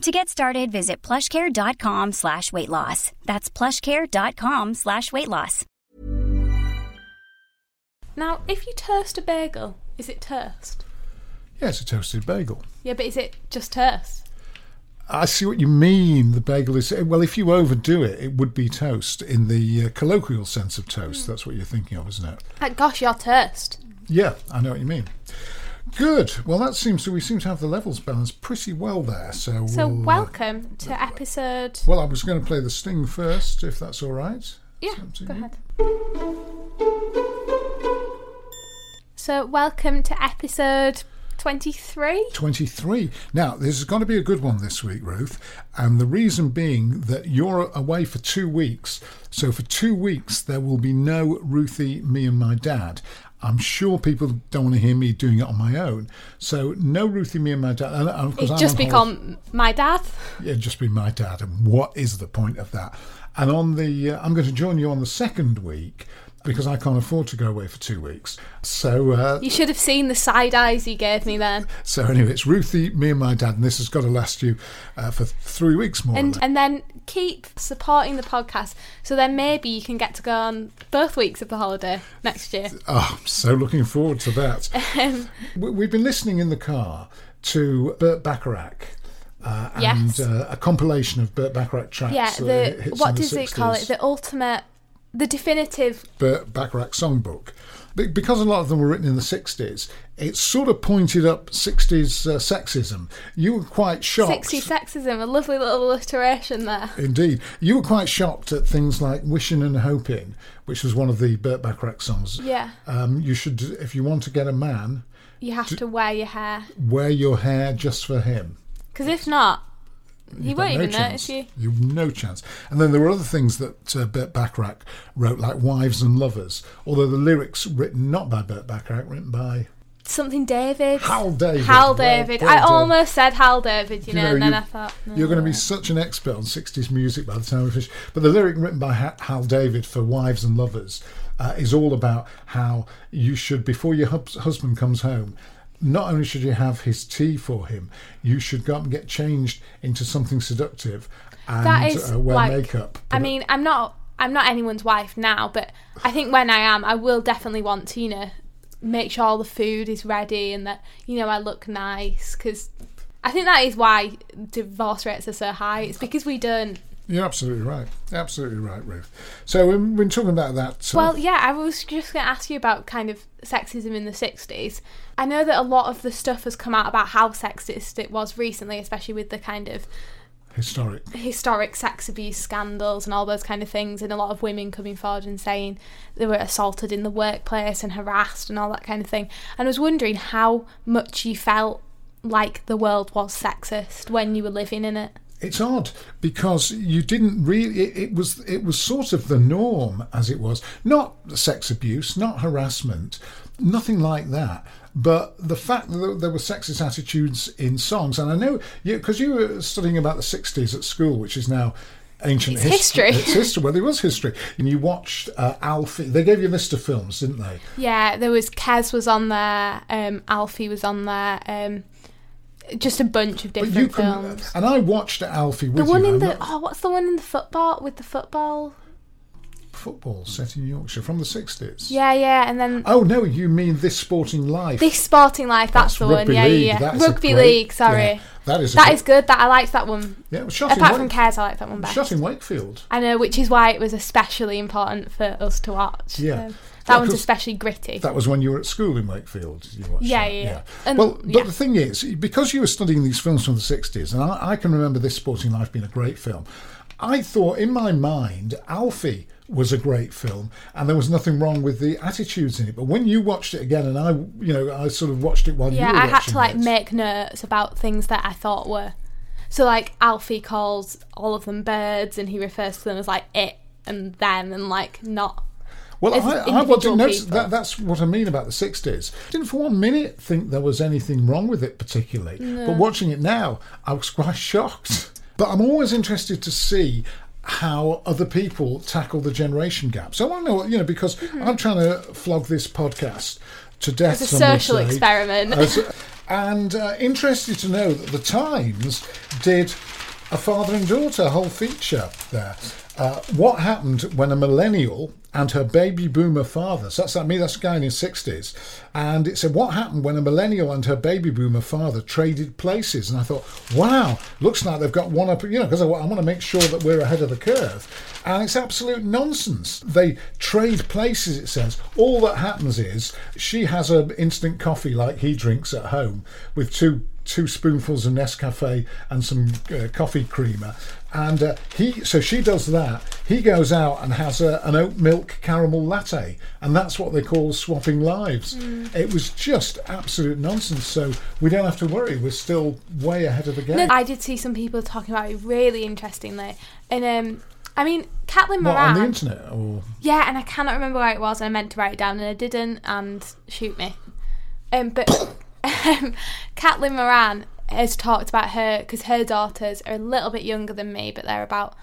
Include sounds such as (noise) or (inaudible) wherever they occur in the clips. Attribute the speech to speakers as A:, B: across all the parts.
A: To get started, visit plushcare.com slash weight loss. That's plushcare.com slash weight loss.
B: Now, if you toast a bagel, is it toast?
C: Yeah, it's a toasted bagel.
B: Yeah, but is it just toast?
C: I see what you mean. The bagel is well. If you overdo it, it would be toast in the uh, colloquial sense of toast. That's what you're thinking of, isn't it?
B: Like, gosh, you're toast.
C: Yeah, I know what you mean. Good. Well, that seems to we seem to have the levels balanced pretty well there. So,
B: So,
C: we'll, uh,
B: welcome to episode.
C: well, I was going to play the sting first, if that's all right.
B: Yeah, go ahead. So, welcome to episode 23.
C: 23. Now, this is going to be a good one this week, Ruth. And the reason being that you're away for two weeks. So, for two weeks, there will be no Ruthie, me, and my dad. I'm sure people don't want to hear me doing it on my own. So, no Ruthie, me, and my dad. And, and of course,
B: It's just become my dad.
C: Yeah, just be my dad. And what is the point of that? And on the, uh, I'm going to join you on the second week because I can't afford to go away for two weeks. So, uh,
B: You should have seen the side eyes he gave me then.
C: so anyway, it's Ruthie, me, and my dad, and this has got to last you uh, for three weeks more.
B: And and then keep supporting the podcast. So then maybe you can get to go on both weeks of the holiday next year.
C: Oh, I'm so looking forward to that. (laughs)
B: Um,
C: We- We've been listening in the car to Burt Bacharach. Uh, and
B: Yes.
C: uh, a compilation of Burt Bacharach tracks.
B: Yeah, the what does it call it? The ultimate, the definitive.
C: Burt Bacharach songbook. Because a lot of them were written in the 60s, it sort of pointed up 60s uh, sexism. You were quite shocked.
B: 60s sexism, a lovely little alliteration there.
C: Indeed. You were quite shocked at things like Wishing and Hoping, which was one of the Burt Bacharach songs.
B: Yeah.
C: Um, you should, if you want to get a man,
B: You have to wear your hair.
C: wear your hair just for him.
B: Because if not, he won't
C: no
B: even
C: chance.
B: notice you.
C: You've no chance. And then there were other things that uh, Burt Bacharach wrote, like Wives and Lovers, although the lyrics written not by Burt Bacharach, written by
B: Something David.
C: Hal David.
B: Hal David.
C: well
B: I almost said Hal David, you know,
C: You know,
B: and then I thought. no.
C: You're going to be such an expert on 60s music by the time we finish. But the lyric written by Hal David for Wives and Lovers uh, is all about how you should, before your hus- husband comes home, not only should you have his tea for him, you should go up and get changed into something seductive and
B: That is
C: uh, wear
B: like.
C: makeup.
B: I mean, I'm not. I'm not anyone's wife now, but I think when I am, I will definitely want to, you know, make sure all the food is ready and that you know I look nice because I think that is why divorce rates are so high. It's because we don't.
C: You're absolutely right. Absolutely right, Ruth. So we've been talking about that.
B: Well,
C: of-
B: yeah, I was just going to ask you about kind of sexism in the 60s. I know that a lot of the stuff has come out about how sexist it was recently, especially with the kind of
C: historic.
B: historic sex abuse scandals and all those kind of things, and a lot of women coming forward and saying they were assaulted in the workplace and harassed and all that kind of thing. And I was wondering how much you felt like the world was sexist when you were living in it.
C: It's odd because you didn't really. It, it was it was sort of the norm as it was. Not sex abuse, not harassment, nothing like that. But the fact that there were sexist attitudes in songs, and I know you because you were studying about the '60s at school, which is now ancient
B: It's
C: hist-
B: history.
C: It's history. (laughs) Well, it was history, and you watched uh, Alfie. They gave you a list of films, didn't they?
B: Yeah, there was Kes was on there, um, Alfie was on there, um, just a bunch of different
C: can,
B: films.
C: and I watched Alfie with
B: The one
C: you.
B: in
C: I'm
B: the
C: not-
B: oh, what's the one in the football with the football?
C: Football set in Yorkshire from the 60s.
B: Yeah, yeah, and then
C: Oh, no, you mean This Sporting Life.
B: this Sporting Life. That's, the one. Yeah,
C: League.
B: yeah, yeah.
C: That's
B: Rugby
C: great-
B: League. Sorry,
C: yeah, that is
B: that
C: good-
B: is good. That I liked that one.
C: Yeah, was shot,
B: Apart
C: in,
B: from
C: Wake-
B: Kes, I like that one best.
C: shot in Wakefield.
B: I know, which is why it was especially important for us to watch.
C: Yeah.
B: Um,
C: Yeah,
B: that one's
C: 'cause
B: especially gritty.
C: That was when you were at school in Wakefield. You watched
B: Yeah, yeah, yeah. And-
C: well, but
B: yeah.
C: the thing is, because you were studying these films from the 60s, and I, I can remember This Sporting Life being a great film, I thought in my mind, Alfie was a great film and there was nothing wrong with the attitudes in it. But when you watched it again, and I, you know, I sort of watched it while
B: yeah,
C: you were
B: I had to like
C: it.
B: make notes about things that I thought were. So like Alfie calls all of them birds, and he refers to them as like it and them, and like not.
C: Well, I, I wasn't notice that. That's what I mean about the '60s. Didn't for one minute think there was anything wrong with it particularly, but watching it now, I was quite (laughs) shocked. But I'm always interested to see how other people tackle the generation gap. So I want to know, you know, because I'm trying to flog this podcast to death.
B: Mm-hmm. It's a social
C: say.
B: experiment.
C: As- and uh, interested to know that the Times did a father and daughter whole feature there. Uh, what happened when a millennial and her baby boomer father, so that's like me, that's a guy in his 60s, and it said, What happened when a millennial and her baby boomer father traded places? And I thought, wow, looks like they've got one up, you know, because I, I want to make sure that we're ahead of the curve. And it's absolute nonsense. They trade places, it says. All that happens is she has an instant coffee like he drinks at home with two two spoonfuls of Nescafe and some uh, coffee creamer. And uh, he, so she does that. He goes out and has a, an oat milk caramel latte, and that's what they call swapping lives. It was just absolute nonsense. So we don't have to worry. We're still way ahead of the game.
B: No, I did see some people talking about it really interestingly, and um, I mean, Caitlin
C: what, on the internet or
B: Yeah, and I cannot remember where it was, and I meant to write it down, and I didn't, and shoot me. Um, but (coughs) Caitlin Moran has talked about her because her daughters are a little bit younger than me, but they're about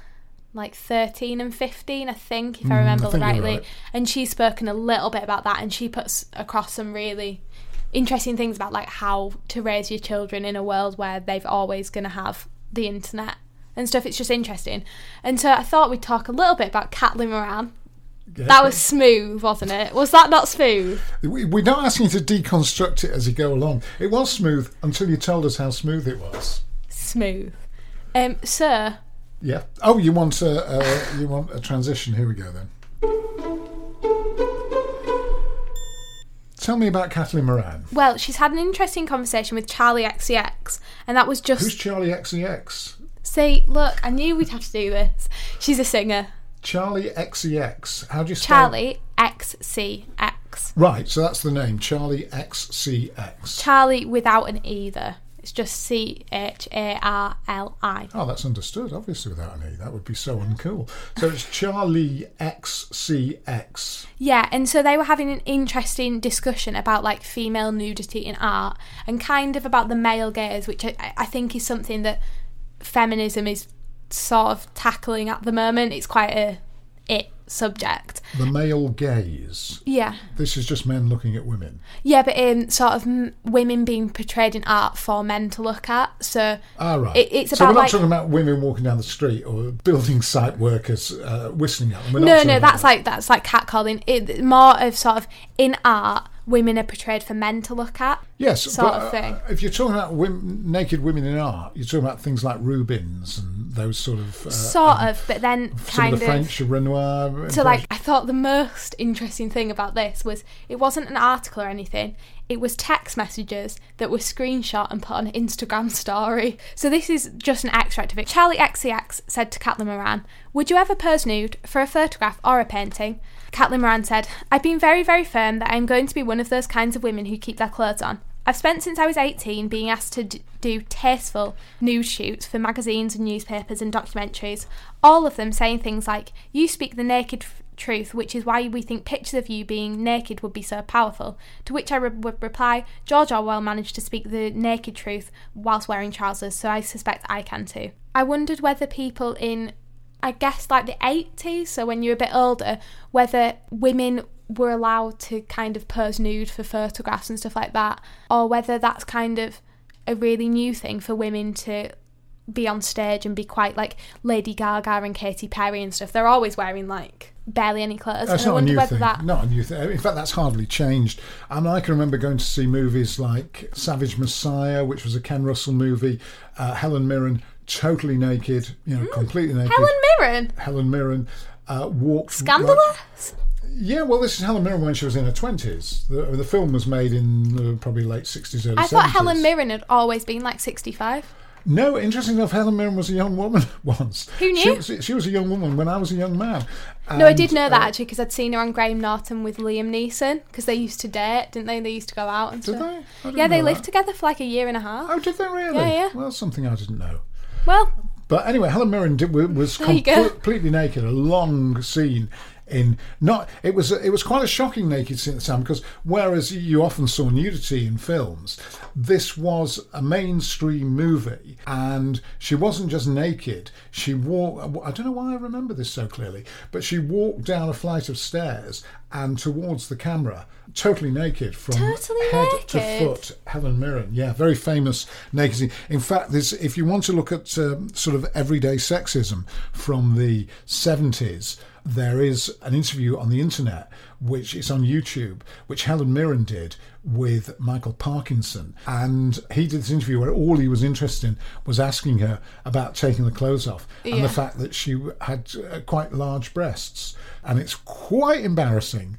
B: like 13 and 15, I think, if I remember
C: Mm,
B: rightly.
C: right.
B: And she's spoken a little bit about that, and she puts across some really interesting things about like how to raise your children in a world where they've always going to have the internet and stuff. It's just interesting. And so I thought we'd talk a little bit about Caitlin Moran. That was smooth, wasn't it? Was that not smooth?
C: We- We're not asking you to deconstruct it as you go along. It was smooth until you told us how smooth it was.
B: Smooth. Um, sir,
C: Yeah. Oh, you want a uh, you want a transition? Here we go then. Tell me about Kathleen Moran.
B: well, she's had an interesting conversation with Charli XCX, and that was just.
C: Who's Charli XCX?
B: see, look, I knew we'd have to do this. She's a singer.
C: Charli XCX. How do you spell?
B: Charli XCX.
C: Right. So that's the name. Charli XCX.
B: Charli without an E either. It's just C H A R L I.
C: Oh, that's understood. Obviously, without an E, that would be so uncool. So it's Charli XCX.
B: Yeah, and so they were having an interesting discussion about like female nudity in art and kind of about the male gaze, which I, I think is something that feminism is sort of tackling at the moment. It's quite a it subject.
C: The male gaze.
B: Yeah.
C: This is just men looking at women.
B: Yeah, but in sort of m- women being portrayed in art for men to look at. So
C: Ah, right.
B: It- it's
C: so we're not
B: like-
C: talking about women walking down the street or building site workers uh, whistling at them. We're
B: no, no, that's
C: that.
B: like that's like catcalling. It more of sort of in art, women are portrayed for men to look at.
C: Yes,
B: sort
C: but
B: of thing.
C: uh, if you're talking about women, naked women in art, you're talking about things like Rubens and those sort of uh,
B: sort of, but then kind
C: of the French Renoir.
B: So
C: impression-
B: like I thought the most interesting thing about this was it wasn't an article or anything. It was text messages that were screenshot and put on Instagram (laughs) story. So this is just an extract of it. Charli XCX said to Caitlin Moran, Would you ever pose nude for a photograph or a painting? Caitlin Moran said, I've been very, very firm that I'm going to be one of those kinds of women who keep their clothes on. I've spent since I was 18 being asked to do tasteful nude shoots for magazines and newspapers and documentaries, all of them saying things like, You speak the naked f- truth, which is why we think pictures of you being naked would be so powerful. To which I re- would reply, George Orwell managed to speak the naked truth whilst wearing trousers, so I suspect I can too. I wondered whether people in I guess like the 80s, so when you're a bit older, whether women were allowed to kind of pose nude for photographs and stuff like that, or whether that's kind of a really new thing for women to be on stage and be quite like Lady Gaga and Katy Perry and stuff. They're always wearing like barely any clothes.
C: That's
B: and I
C: not a new
B: whether
C: thing.
B: that
C: Not a new thing. In fact, that's hardly changed. And I can remember going to see movies like Savage Messiah, which was a Ken Russell movie. Uh, Helen Mirren, totally naked, you know, completely naked.
B: Helen Mirren.
C: Helen Mirren uh, walked.
B: Scandalous.
C: Yeah, well, this is Helen Mirren when she was in her twenties. The, the film was made in uh, probably late sixties, early
B: I thought Helen Mirren had always been like 65.
C: No, interesting enough, Helen Mirren was a young woman (laughs) once.
B: Who
C: She
B: knew?
C: was, she was a young woman when I was a young man.
B: No, I did know that
C: uh,
B: actually because I'd seen her on Graham Norton with Liam Neeson because they used to date, didn't they? They used to go out and
C: Did
B: stuff.
C: they?
B: Yeah, they
C: know
B: lived together for like a year and a half.
C: Oh, did they really?
B: Yeah, yeah.
C: Well, something I didn't know.
B: Well,
C: But anyway, Helen Mirren did, was (laughs) completely naked. A long scene in not. It was it was quite a shocking naked scene at the time because whereas you often saw nudity in films, this was a mainstream movie, and she wasn't just naked. She walked. I don't know why I remember this so clearly, but she walked down a flight of stairs and towards the camera. Totally naked from
B: Totally
C: head to foot. Helen Mirren, yeah, very famous naked scene. In fact, this if you want to look at um, sort of everyday sexism from the 70s, there is an interview on the internet, which is on YouTube, which Helen Mirren did with Michael Parkinson. And he did this interview where all he was interested in was asking her about taking the clothes off and
B: Yeah.
C: the fact that she had uh, quite large breasts. And it's quite embarrassing.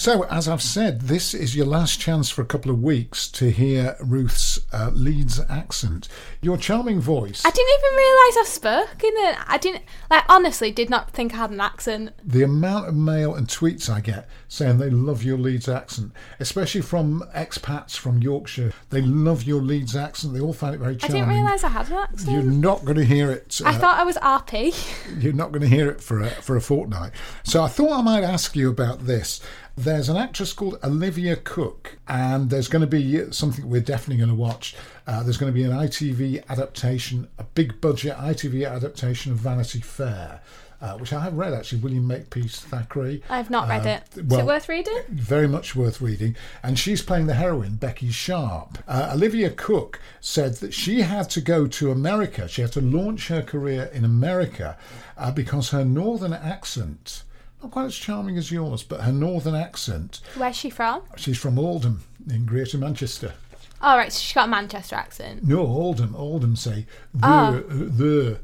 C: So, as I've said, this is your last chance for a couple of weeks to hear Ruth's uh, Leeds accent. Your charming voice,
B: I didn't even realise I spoke in it. I didn't, like, honestly, did not think I had an accent.
C: the amount of mail and tweets I get saying they love your Leeds accent, especially from expats from Yorkshire. They love your Leeds accent. They all find it very charming.
B: I didn't realise I had an accent.
C: You're not going to hear it.
B: I
C: uh,
B: thought I was RP.
C: You're not going to hear it for a, for a fortnight. So I thought I might ask you about this. There's an actress called Olivia Cooke, and there's going to be something we're definitely going to watch. Uh, there's going to be an ITV adaptation, a big budget ITV adaptation of Vanity Fair, uh, which I have read actually, William Makepeace Thackeray.
B: I've not read
C: Uh,
B: it. Is
C: well,
B: it worth reading?
C: very much worth reading. And she's playing the heroine, Becky Sharp. Uh, Olivia Cooke said that she had to go to America. She had to launch her career in America uh, because her northern accent, not quite as charming as yours, but her northern accent,
B: Where's she from?
C: she's from Oldham in Greater Manchester.
B: All right, so she's got a Manchester accent.
C: No, Oldham. Oldham say the,
B: Oh.
C: the.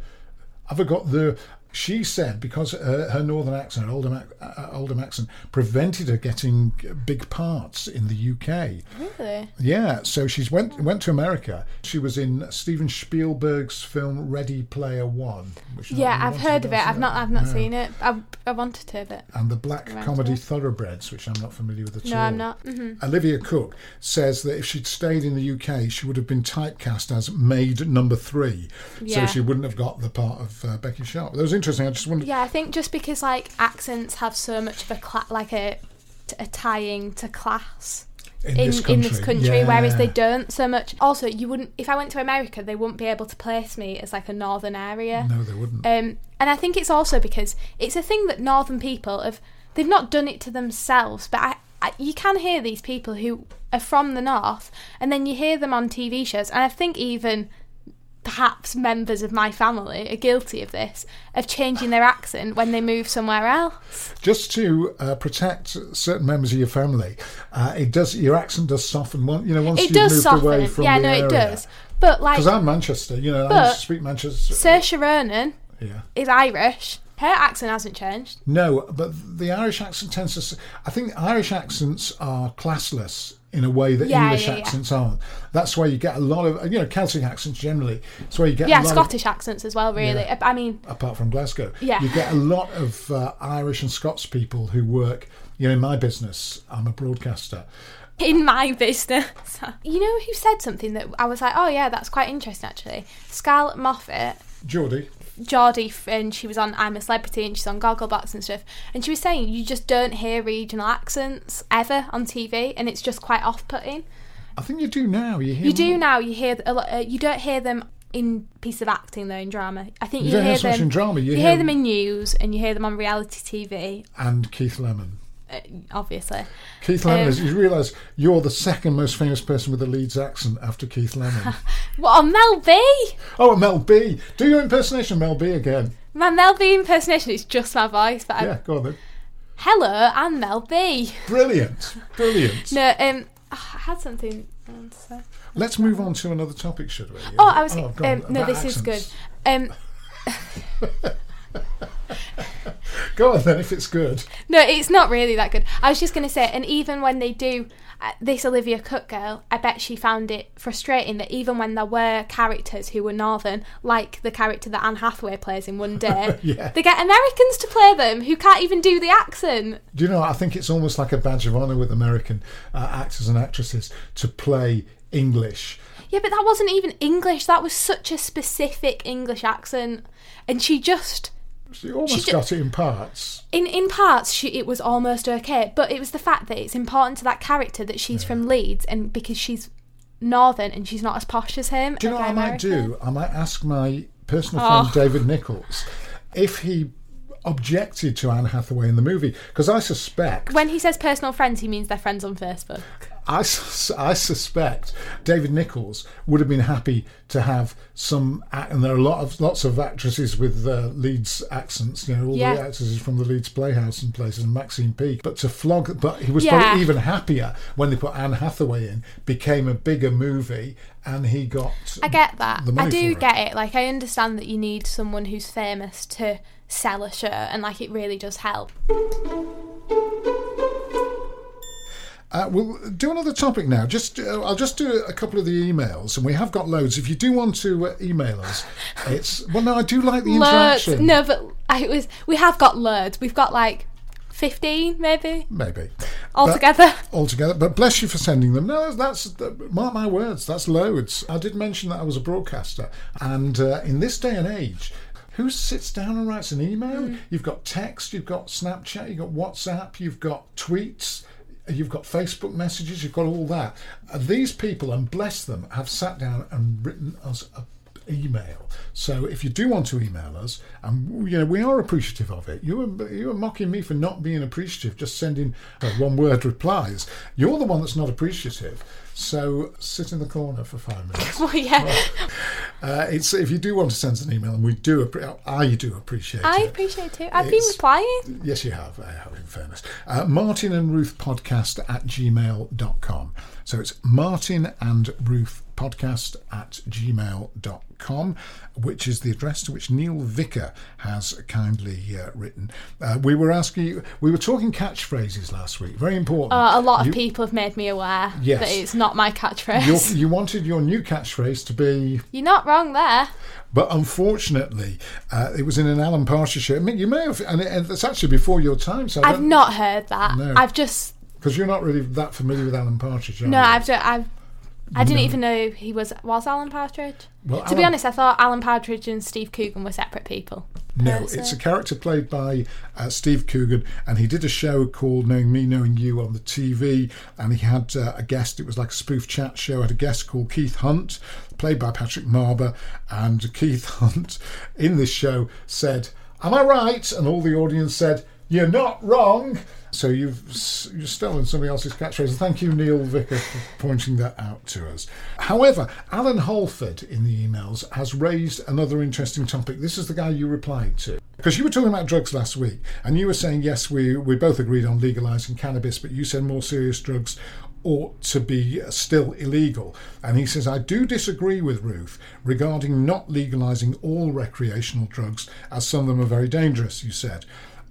C: I got the. She said because her, her northern accent, Oldham, ac- uh, Oldham accent, prevented her getting big parts in the UK.
B: Really?
C: Yeah, so she's went went to America. She was in Steven Spielberg's film Ready Player One. Which
B: Yeah, I've heard of it. I've not. I've not
C: No.
B: seen it. I, I wanted to, but
C: And the black comedy
B: it.
C: Thoroughbreds, which I'm not familiar with at
B: no,
C: all.
B: No, I'm not. hmm
C: Olivia Cooke says that if she'd stayed in the UK, she would have been typecast as maid number three,
B: Yeah.
C: so she wouldn't have got the part of uh, Becky Sharp. That was interesting. I just wondered.
B: Yeah, I think just because like accents have so much of a cla- like a, a tying to class
C: in,
B: in
C: this country,
B: in this country, whereas they don't so much. Also, you wouldn't if I went to America, they wouldn't be able to place me as like a northern area.
C: No, they wouldn't.
B: Um, and I think it's also because it's a thing that northern people have. They've not done it to themselves, but I, I, you can hear these people who are from the north, and then you hear them on TV shows, and I think even perhaps members of my family are guilty of this, of changing their accent when they move somewhere else.
C: Just to uh, protect certain members of your family, uh, it does your accent does soften. You know, once
B: It
C: you've moved
B: soften.
C: away from
B: yeah, no,
C: area.
B: it does. But like
C: Because I'm Manchester, you know, I
B: But-
C: used to speak Manchester.
B: Saoirse Ronan
C: yeah.
B: is Irish. Her accent hasn't changed.
C: No, but the Irish accent tends to. I think Irish accents are classless in a way that
B: Yeah,
C: English
B: yeah, yeah.
C: accents aren't. That's where you get a lot of, you know, Celtic accents generally. It's where you get
B: Yeah,
C: a lot
B: Scottish accents as well. Really,
C: Yeah.
B: I mean,
C: apart from Glasgow,
B: Yeah.
C: you get a lot of uh, Irish and Scots people who work. You know, in my business, I'm a broadcaster.
B: in my business. (laughs) You know who said something that I was like, oh yeah, that's quite interesting actually. Scarlett Moffat,
C: Geordie,
B: Geordie, and she was on I'm a Celebrity and she's on Gogglebox and stuff, and she was saying you just don't hear regional accents ever on TV, and it's just quite off-putting.
C: I think you do now. You hear
B: You do now. You hear a lot. Uh, you don't hear them in piece of acting though in drama. I think
C: You
B: you,
C: don't
B: hear
C: hear so much
B: them
C: in drama, you
B: You,
C: hear-
B: hear them in news and you hear them on reality TV.
C: and Keith Lemon.
B: Uh, obviously.
C: Keith Lemon
B: Um,
C: is. You realise you're the second most famous person with a Leeds accent after Keith Lemon. (laughs)
B: What on Mel B?
C: oh, Mel B. Do your impersonation Mel B again.
B: My Mel B impersonation is just my voice, but I'm,
C: Yeah, go on then.
B: hello, I'm Mel B.
C: Brilliant, brilliant.
B: No, um, I had something. To say.
C: Let's move on to another topic, should we?
B: Oh, I was.
C: on,
B: um, no, this is good. Um, (laughs)
C: Go on then, if it's good.
B: no, it's not really that good. I was just going to say, and even when they do uh, this Olivia Cooke girl, I bet she found it frustrating that even when there were characters who were northern, like the character that Anne Hathaway plays in One Day, (laughs)
C: Yeah.
B: they get Americans to play them who can't even do the accent.
C: Do you know? I think it's almost like a badge of honour with American uh, actors and actresses to play English.
B: Yeah, but that wasn't even English. That was such a specific English accent, and she just
C: She almost
B: ju-
C: got it in parts.
B: in in parts she it was almost okay but it was the fact that it's important to that character that she's from leeds and because she's northern and she's not as posh as him
C: Do you know what I might do? I might ask my personal
B: Oh.
C: friend David Nicholls if he objected to Anne Hathaway in the movie because I suspect
B: when he says personal friends he means they're friends on facebook
C: I, I suspect David Nicholls would have been happy to have some, and there are a lot of lots of actresses with uh, Leeds accents. You know, all
B: Yeah.
C: the actresses from the Leeds Playhouse and places, and Maxine Peake. But to flog, but he was
B: Yeah.
C: probably even happier when they put Anne Hathaway in. Became a bigger movie, and he got.
B: i get that i do
C: it.
B: get it like i understand that you need someone who's famous to sell a shirt and like it really does help
C: Uh, we'll do another topic now. Just uh, I'll just do a couple of the emails, and we have got loads. If you do want to uh, email us, (laughs) it's well. No, I do like the
B: loads
C: interaction.
B: no but i was we have got loads we've got like 15 maybe
C: Maybe
B: altogether (laughs)
C: altogether. But bless you for sending them. No, that's, that's mark my words. That's loads. I did mention that I was a broadcaster, and uh, in this day and age. Who sits down and writes an email? You've got text, you've got Snapchat, you've got WhatsApp, you've got tweets, you've got Facebook messages, you've got all that. Uh, these people, and bless them, have sat down and written us a email. So if you do want to email us, and you know we are appreciative of it. You were you were mocking me for not being appreciative, just sending uh, one word replies. You're the one that's not appreciative. So sit in the corner for five minutes. (laughs)
B: well yeah
C: Uh, it's if you do want to send us an email, and we do. appre- I do appreciate it.
B: i
C: it.
B: appreciate it too i've been
C: It's-
B: replying
C: Yes, you have. I have, in fairness. Uh, Martin and Ruth podcast at gmail.com. So it's Martin and Ruth podcast at gmail.com, which is the address to which Neil Vicker has kindly uh, written. Uh, we were asking we were talking catchphrases last week. Very important.
B: Uh, a lot of
C: You-
B: people have made me aware
C: Yes.
B: that it's not my catchphrase.
C: you wanted your new catchphrase to be
B: You're not wrong there.
C: But unfortunately, uh, it was in an Alan Partridge show. I mean, you may have, and, it, and it's actually before your time. So
B: I've not heard that.
C: No.
B: I've just
C: because you're not really that familiar with Alan Partridge. Are
B: no.
C: you?
B: I've I've. I didn't
C: No.
B: even know he was was Alan Partridge.
C: Well,
B: to be honest, I thought Alan Partridge and Steve Coogan were separate people.
C: No,
B: Person.
C: it's a character played by uh, Steve Coogan, and he did a show called Knowing Me, Knowing You on the TV, and he had uh, a guest. It was like a spoof chat show. Had a guest called Keith Hunt, played by Patrick Marber, and Keith (laughs) Hunt in this show said, "Am I right?" And all the audience said, "You're not wrong." So you've you've stolen somebody else's catchphrase. Thank you, Neil Vicker, for pointing that out to us. However, Alan Holford in the emails has raised another interesting topic. This is the guy you replied to. Because you were talking about drugs last week, and you were saying, yes, we, we both agreed on legalising cannabis, but you said more serious drugs ought to be still illegal. And he says, I do disagree with Ruth regarding not legalising all recreational drugs, as some of them are very dangerous, you said.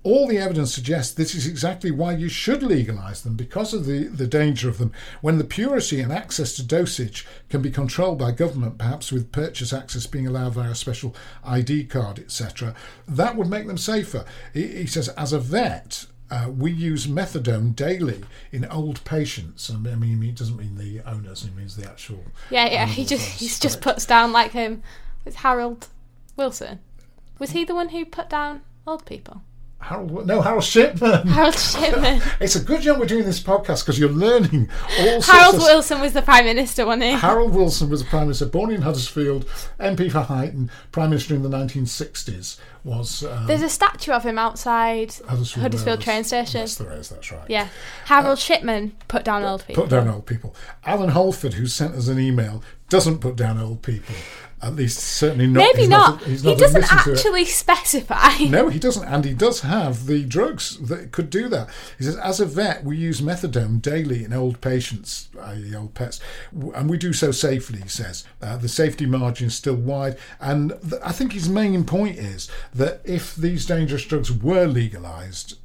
C: All the evidence suggests this is exactly why you should legalise them because of the, the danger of them. When the purity and access to dosage can be controlled by government, perhaps with purchase access being allowed via a special ID card, etc., that would make them safer. He, he says, as a vet, uh, we use methadone daily in old patients. I mean, he doesn't mean the owners; he means the actual.
B: Yeah, yeah. He just he's just puts down like him with Harold Wilson. Was he the one who put down old people?
C: Harold, no, Harold Shipman. (laughs)
B: Harold Shipman. (laughs)
C: It's a good job we're doing this podcast because you're learning all sorts
B: Harold Wilson was the Prime Minister, wasn't he?
C: Harold Wilson was the Prime Minister, born in Huddersfield, MP for Huyton, Prime Minister in the 1960s. Was um,
B: There's a statue of him outside
C: Huddersfield,
B: Huddersfield train station.
C: Yes, there is. That's right.
B: Yeah. Harold Shipman put down old people.
C: Put down old people. Alan Holford, who sent us an email, doesn't put down old people. At least, certainly not.
B: Maybe
C: he's
B: not.
C: he's
B: he doesn't
C: admitting to it.
B: actually specify.
C: No, he doesn't, and he does have the drugs that could do that. He says, as a vet, we use methadone daily in old patients, i.e., old pets, and we do so safely. He says uh, the safety margin is still wide, and th- I think his main point is that if these dangerous drugs were legalised,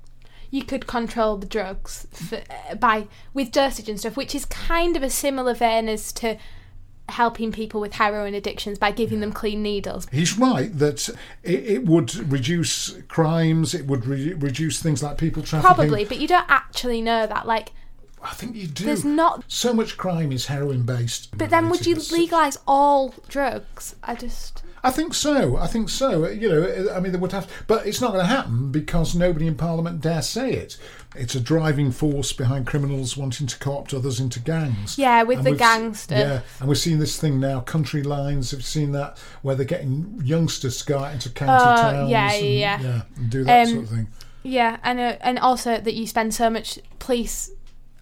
B: you could control the drugs for, uh, by with dosage and stuff, which is kind of a similar vein as to helping people with heroin addictions by giving them clean needles.
C: He's right that it, it would reduce crimes, it would re- reduce things like people trafficking.
B: Probably, but you don't actually know that. Like,
C: I think you do.
B: there's not.
C: so much crime is heroin based.
B: But then, would you legalise all drugs? I just.
C: I think so. I think so. You know, I mean, there would have, but it's not going to happen because nobody in Parliament dare say it. It's a driving force behind criminals wanting to co-opt others into gangs.
B: Yeah, with
C: And
B: the
C: we've-
B: gang stuff.
C: Yeah, and we're seeing this thing now. County lines have seen that where they're getting youngsters to go out into county
B: Oh,
C: towns.
B: yeah,
C: and,
B: yeah, yeah.
C: and do that
B: Um,
C: sort of thing.
B: Yeah, and uh, and also that you spend so much police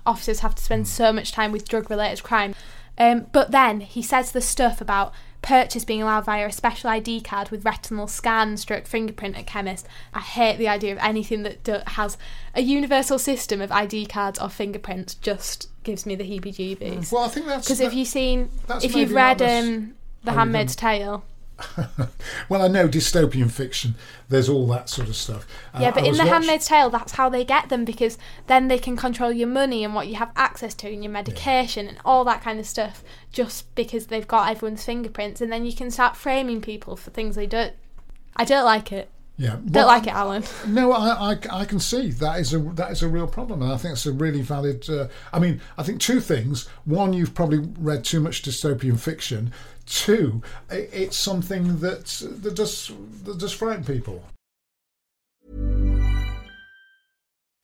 B: officers have to spend so much time with drug related crime. Um, but then he says the stuff about purchase being allowed via a special ID card with retinal scan, stroke fingerprint at chemist. I hate the idea of anything that do- has a universal system of ID cards or fingerprints. Just gives me the heebie-jeebies.
C: Well, I think that's
B: Because if you've seen, if you've read um, The Handmaid's Tale, (laughs)
C: well, I know dystopian fiction. There's all that sort of stuff. Uh,
B: Yeah, but in The
C: watch-
B: Handmaid's Tale, that's how they get them because then they can control your money and what you have access to and your medication and all that kind of stuff just because they've got everyone's fingerprints and then you can start framing people for things they don't. I don't like it.
C: yeah,
B: Don't
C: well,
B: like it, Alan.
C: No, I, I, I can see that is a that is a real problem, and I think it's a really valid. Uh, I mean, I think two things: one, you've probably read too much dystopian fiction; two, it's something that that does that does frighten people.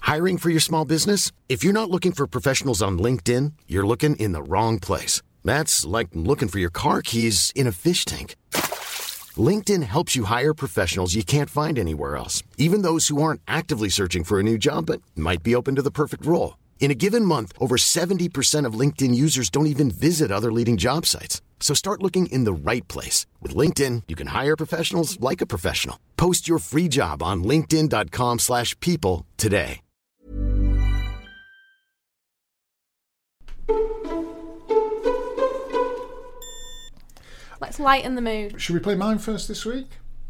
D: Hiring for your small business? If you're not looking for professionals on LinkedIn, you're looking in the wrong place. That's like looking for your car keys in a fish tank. LinkedIn helps you hire professionals you can't find anywhere else, even those who aren't actively searching for a new job but might be open to the perfect role. In a given month, over 70% of LinkedIn users don't even visit other leading job sites. So start looking in the right place. With LinkedIn, you can hire professionals like a professional. Post your free job on linkedin.com/people slash people today.
B: Let's lighten the mood.
C: Should we play mine first this week?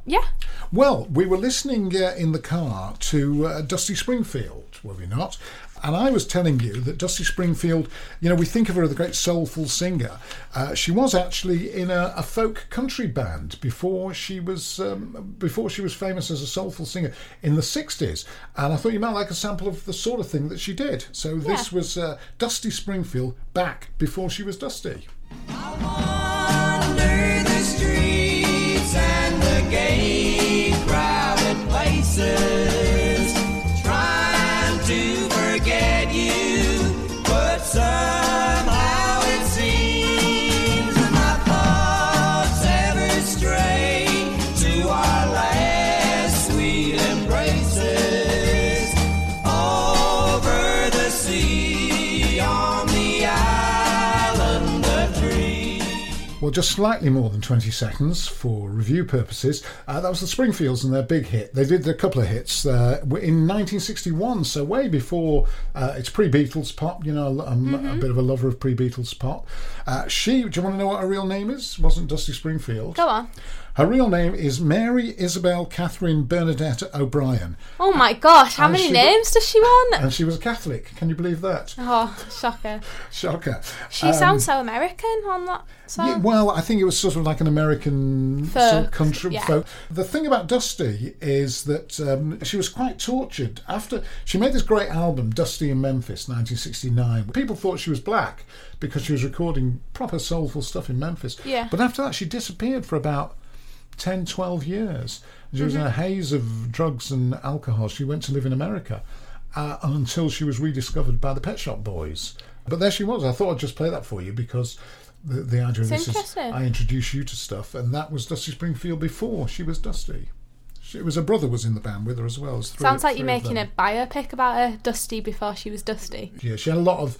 B: Yeah.
C: Well, we were listening uh, in the car to uh, Dusty Springfield, were we not? And I was telling you that Dusty Springfield, you know, we think of her as a great soulful singer. Uh, she was actually in a, a folk country band before she was um, before she was famous as a soulful singer in the '60s. And I thought you might like a sample of the sort of thing that she did. So this
B: Yeah.
C: was uh, Dusty Springfield back before she was Dusty. Just slightly more than 20 seconds for review purposes. Uh, that was the Springfields and their big hit. They did a couple of hits uh, in 1961, so way before uh, it's pre Beatles pop. You know, I'm a bit of a lover of pre Beatles pop. Uh, she, do you want to know what her real name is? Wasn't Dusty Springfield.
B: Go on.
C: Her real name is Mary Isabel Catherine Bernadette O'Brien,
B: Oh my gosh, how
C: And
B: many names does she want?
C: and she was a Catholic. Can you believe that?
B: Oh, shocker. (laughs)
C: Shocker.
B: She sounds so American on that song.
C: Um, Yeah, well, I think it was sort of like an American sort of country
B: yeah.
C: folk. The thing about Dusty is that um, she was quite tortured after she made this great album, Dusty in Memphis, 1969. People thought she was black because she was recording proper soulful stuff in Memphis.
B: Yeah.
C: But after that, she disappeared for about 10, 12 years. She was in
B: Mm-hmm.
C: a haze of drugs and alcohol. She went to live in America uh, until she was rediscovered by the Pet Shop Boys. But there she was. I thought I'd just play that for you because the, the idea of this is. I introduce you to stuff, and that was Dusty Springfield before she was Dusty. She, it was her brother was in the band with her as well.
B: Sounds like you're making a biopic about her, Dusty, before she was Dusty.
C: Yeah, she had a lot of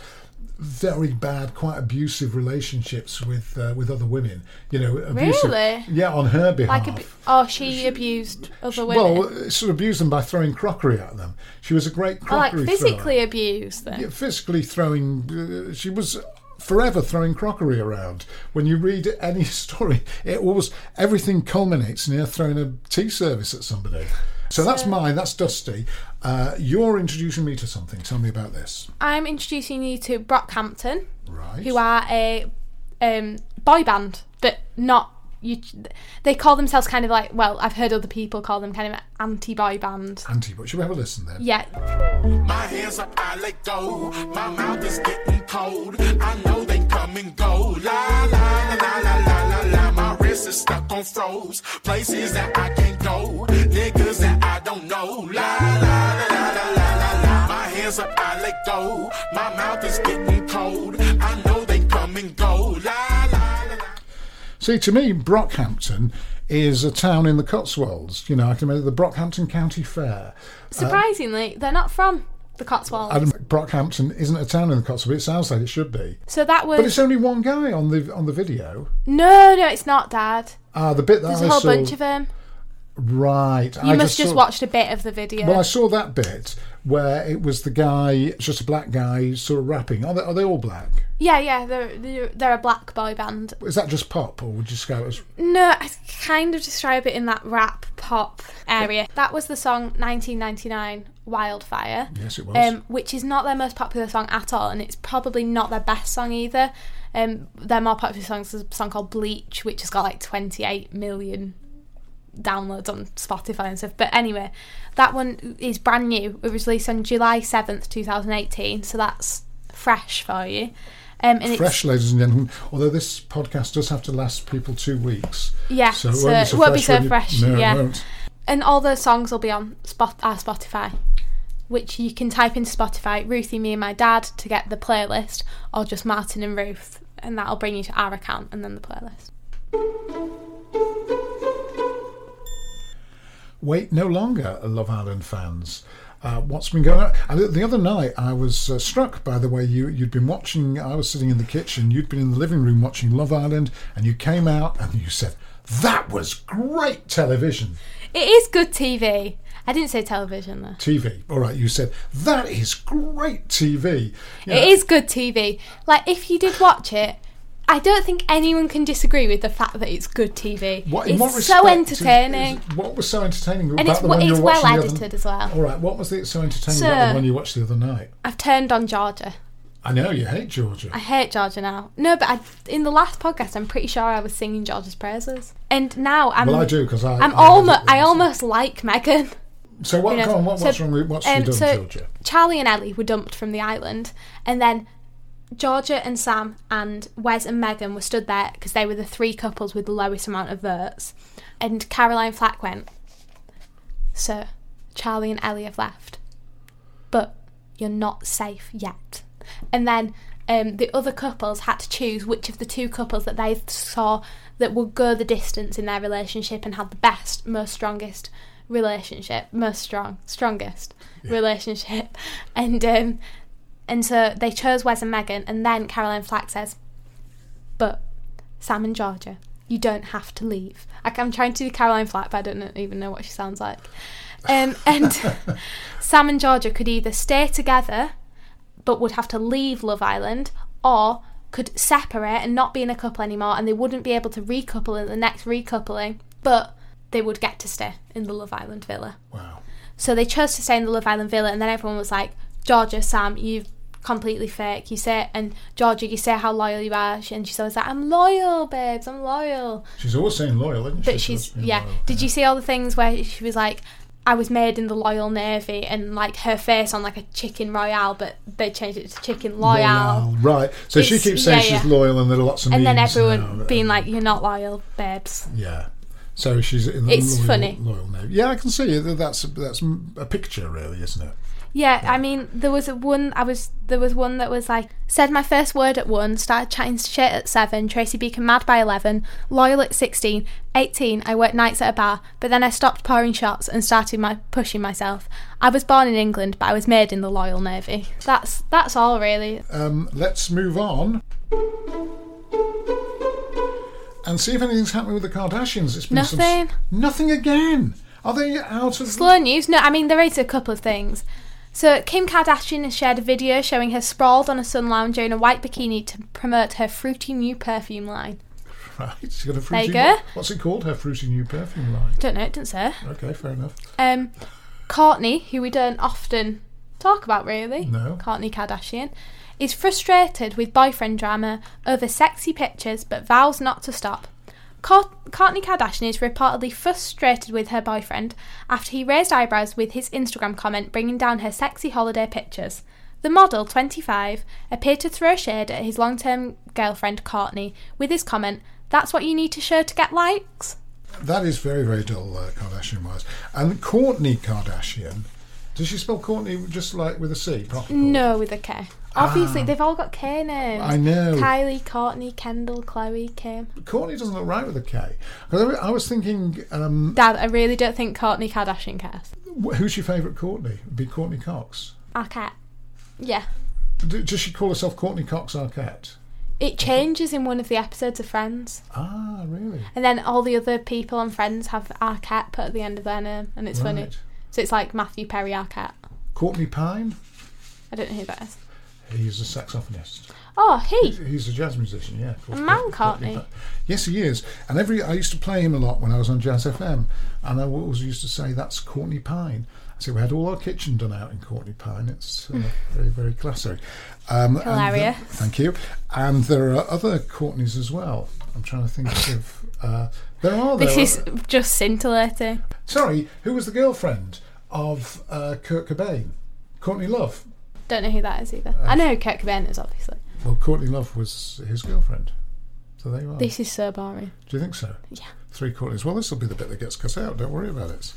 C: very bad, quite abusive relationships with uh, with other women. You know, abusive,
B: Really?
C: Yeah, on her behalf.
B: Like, ab- oh, she abused other women.
C: well, sort of abused them by throwing crockery at them. She was a great
B: Oh, like physically
C: thrower.
B: abused them.
C: Yeah, physically throwing. Uh, she was forever throwing crockery around. When you read any (laughs) story, it always everything culminates in her throwing a tea service at somebody. So that's mine. That's Dusty. Uh, you're introducing me to something. Tell me about this.
B: I'm introducing you to Brockhampton,
C: Right.
B: who are a um, boy band, but not you. They call themselves kind of like well, I've heard other people call them kind of anti-boy band.
C: Anti, but should we have a listen then?
B: Yeah,
E: My hands up, I let go. My mouth is getting cold. I know they come and go. La la la la la la la la. My wrist is stuck on froze. Places that I can't go. Niggas that I don't know. La la la la la la la la. My hands up, I let go. My mouth is getting cold. I know they come and go. La la la la.
C: See, to me, Brockhampton is a town in the Cotswolds. You know, I can remember the Brockhampton County Fair.
B: Uh, surprisingly, they're not from the Cotswolds.
C: Don't- Brockhampton isn't a town in the Cotswolds, it sounds like it should be.
B: so that was.
C: But it's only one guy on the on the video.
B: no, no, it's not, Dad.
C: Ah, the bit that
B: There's
C: I
B: a whole
C: saw.
B: bunch of them.
C: Right.
B: You
C: I
B: must just
C: saw-
B: watched a bit of the video.
C: Well, I saw that bit where it was the guy, just a black guy, sort of rapping. Are they, are they all black?
B: yeah, yeah, they're, they're a black boy band.
C: Is that just pop, or would you describe it as
B: No, I kind of describe it in that rap pop area. That was the song 1999 Wildfire.
C: Yes, it was.
B: Um, which is not their most popular song at all, and it's probably not their best song either. Um, their more popular songs is a song called Bleach, which has got like 28 million downloads on Spotify and stuff. But anyway, that one is brand new. It was released on July 7th, 2018, so that's fresh for you. Um, and
C: fresh, ladies and gentlemen? Although this podcast does have to last people two weeks.
B: Yeah,
C: so it won't be so
B: won't be
C: fresh.
B: so
C: when you- No,
B: yeah.
C: it won't.
B: and all the songs will be on Spot our Spotify, which you can type into Spotify Ruthie, me and my dad to get the playlist, or just Martin and Ruth, and that'll bring you to our account and then the playlist.
C: Wait no longer, Love Island fans. Uh, what's been going on? The other night, I was uh, struck by the way you you'd been watching. I was sitting in the kitchen. You'd been in the living room watching Love Island, and you came out and you said that was great television.
B: It is good TV. I didn't say television though.
C: TV. All right, you said that is great TV. You know,
B: It is good TV. Like if you did watch it, I don't think anyone can disagree with the fact that it's good TV.
C: What,
B: it's
C: what
B: so entertaining.
C: is- what was so entertaining
B: And
C: about
B: it's
C: the one you
B: it's well
C: watching the other-
B: edited as well.
C: All right, what was the so entertaining
B: So-
C: about the one you watched the other night?
B: I've turned on Georgia.
C: I know you hate Georgia.
B: I hate Georgia now. No, but I, in the last podcast, I'm pretty sure I was singing Georgia's praises, and now I'm.
C: well, I do because I.
B: I'm
C: I
B: almost. I almost like Megan.
C: So what?
B: you know,
C: on, what
B: so-
C: what's wrong with what's
B: Um,
C: she done,
B: so
C: Georgia?
B: Charlie and Ellie were dumped from the island, and then Georgia and Sam and Wes and Megan were stood there because they were the three couples with the lowest amount of votes. And Caroline Flack went, So, Charlie and Ellie have left, but you're not safe yet." And then um, the other couples had to choose which of the two couples that they saw that would go the distance in their relationship and had the best, most strongest relationship, most strong, strongest relationship, (laughs) and um, and so they chose Wes and Megan, and then Caroline Flack says, "But Sam and Georgia, you don't have to leave." Like I'm trying to do Caroline Flack, but I don't even know what she sounds like. Um, (laughs) and Sam and Georgia could either stay together, but would have to leave Love Island, or could separate and not be in a couple anymore, and they wouldn't be able to recouple in the next recoupling, but they would get to stay in the Love Island villa.
C: Wow.
B: So they chose to stay in the Love Island villa, and then everyone was like, Georgia, Sam, you've completely fake. You say, and Georgia, you say how loyal you are, and she's always like, I'm loyal, babes, I'm loyal.
C: She's always saying loyal, isn't she?
B: But
C: She's
B: she's, yeah.
C: loyal.
B: Did you see all the things where she was like, I was made in the Loyal Navy, and like her face on like a chicken royale, but they changed it to chicken loyal.
C: Loyal. Right. So she keeps saying
B: yeah,
C: she's loyal, and there are lots of
B: And then everyone
C: now.
B: being like, You're not loyal, babes.
C: yeah. So she's in the
B: It's
C: loyal,
B: funny.
C: loyal navy. Yeah, I can see it. That's that's a picture, really, isn't it?
B: Yeah, I mean, there was a one. I was there was one that was like said my first word at one, started chatting shit at seven, Tracy Beaker mad by eleven, loyal at 16, 18, I worked nights at a bar, but then I stopped pouring shots and started my pushing myself. I was born in England, but I was made in the Loyal Navy. That's that's all really.
C: Um, let's move on and see if anything's happening with the Kardashians. It's been some-
B: Nothing.
C: nothing again. Are they out of?
B: Slow news. No, I mean there is a couple of things. So Kim Kardashian has shared a video showing her sprawled on a sun lounger in a white bikini to promote her fruity new perfume line.
C: Right, she's got a
B: There
C: fruity.
B: you go.
C: What's it called? Her fruity new perfume line.
B: Don't know, it didn't say.
C: Okay, fair enough.
B: Um, Kourtney, who we don't often talk about really,
C: No.
B: Kourtney Kardashian, is frustrated with boyfriend drama over sexy pictures but vows not to stop. Cour- Kourtney Kardashian is reportedly frustrated with her boyfriend after he raised eyebrows with his Instagram comment bringing down her sexy holiday pictures. The model, 25, appeared to throw shade at his long term girlfriend Kourtney with his comment, That's what you need to show to get likes?
C: That is very, very dull, uh, Kardashian wise. And Kourtney Kardashian, does she spell Courtney just like with a C? Proper
B: No, with a K. Obviously, they've all got K names.
C: Ah. I know.
B: Kylie, Kourtney, Kendall, Khloé, Kim.
C: Courtney doesn't look right with a K. I was thinking, um,
B: Dad, I really don't think Kourtney Kardashian cares.
C: who's your favourite Courtney? It'd be Courteney Cox.
B: Arquette. Yeah.
C: Does she call herself Courteney Cox Arquette?
B: It changes in one of the episodes of Friends.
C: Ah, really?
B: And then all the other people on Friends have Arquette put at the end of their name. And it's funny. So it's like Matthew Perry Arquette.
C: Courtney Pine?
B: I don't know who that is.
C: He's a saxophonist.
B: Oh, he.
C: He's a jazz musician, yeah.
B: A man.
C: Pine. Yes, he is. And every I used to play him a lot when I was on Jazz FM, and I always used to say that's Courtney Pine. So we had all our kitchen done out in Courtney Pine. It's uh, very, very classy. Um, the- thank you. And there are other Courtneys as well. I'm trying to think of. Uh, there are. There
B: This
C: are-
B: is just scintillating.
C: Sorry, who was the girlfriend of uh, Kurt Cobain? Courtney Love.
B: Don't know who that is either.
C: Uh,
B: I know who Kurt Cobain is, obviously.
C: Well, Courtney Love was his girlfriend. So there you are.
B: This is so boring.
C: Do you think so?
B: Yeah.
C: Three Courtneys. Well, this will be the bit that gets cut out. Don't worry about it.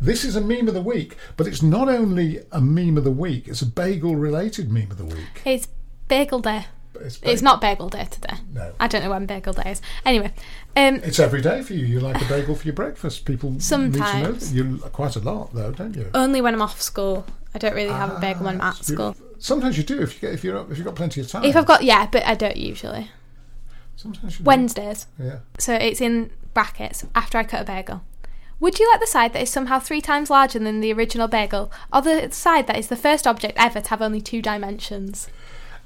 C: This is a meme of the week, but it's not only a meme of the week, it's a bagel related meme of the week.
B: It's Bagel Day.
C: It's,
B: It's not Bagel Day today.
C: No.
B: I don't know when Bagel Day is. Anyway, um,
C: It's every day for you. You like a bagel for your breakfast. People need to know
B: Sometimes.
C: that. You quite a lot though, don't you?
B: only when I'm off school. I don't really have a bagel when I'm at
C: It's
B: school.
C: Sometimes you do if you get if you're if you've got plenty of time.
B: If I've got yeah, but I don't usually.
C: sometimes you do.
B: Wednesdays.
C: Yeah.
B: So it's in brackets after I cut a bagel. Would you like the side that is somehow three times larger than the original bagel, or the side that is the first object ever to have only two dimensions?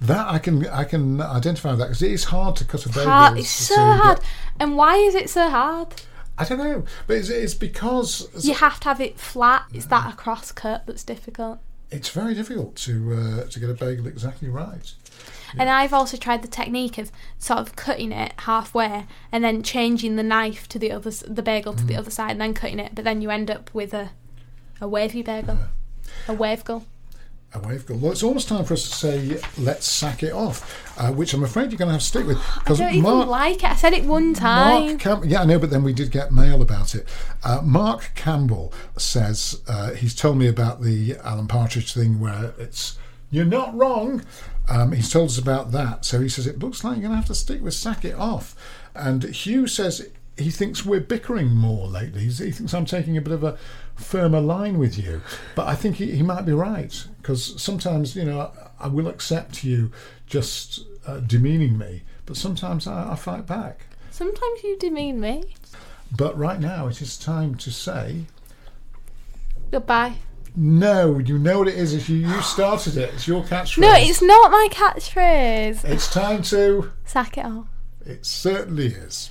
C: That I can I can identify with that because it is hard to cut a bagel.
B: Hard. It's so
C: get-
B: hard. And why is it so hard?
C: I don't know, but it's, it's because
B: You have to have it flat. It's that a cross cut that's difficult.
C: it's very difficult to uh, to get a bagel exactly right.
B: And I've also tried the technique of sort of cutting it halfway and then changing the knife to the other, the bagel to the other side, and then cutting it. But then you end up with a, a wavy bagel, a wavegal.
C: A wave Well, it's almost time for us to say let's sack it off, uh, which I'm afraid you're going to have to stick with (gasps)
B: I
C: because
B: don't even like it. I said it one time.
C: Mark Cam- yeah, I know, but then we did get mail about it. Uh, Mark Campbell says uh, he's told me about the Alan Partridge thing where it's you're not wrong. Um, he's told us about that, so he says it looks like you're going to have to stick with sack it off. And Hugh says he thinks we're bickering more lately. He thinks I'm taking a bit of a firmer line with you, but I think he, he might be right because sometimes you know I, I will accept you just uh, demeaning me, but sometimes I, I fight back.
B: Sometimes you demean me.
C: But right now, it is time to say
B: Goodbye.
C: no. You know what it is. If you, you started it, it's your catchphrase.
B: No, it's not my catchphrase.
C: It's time to.
B: Sack it off.
C: It certainly is.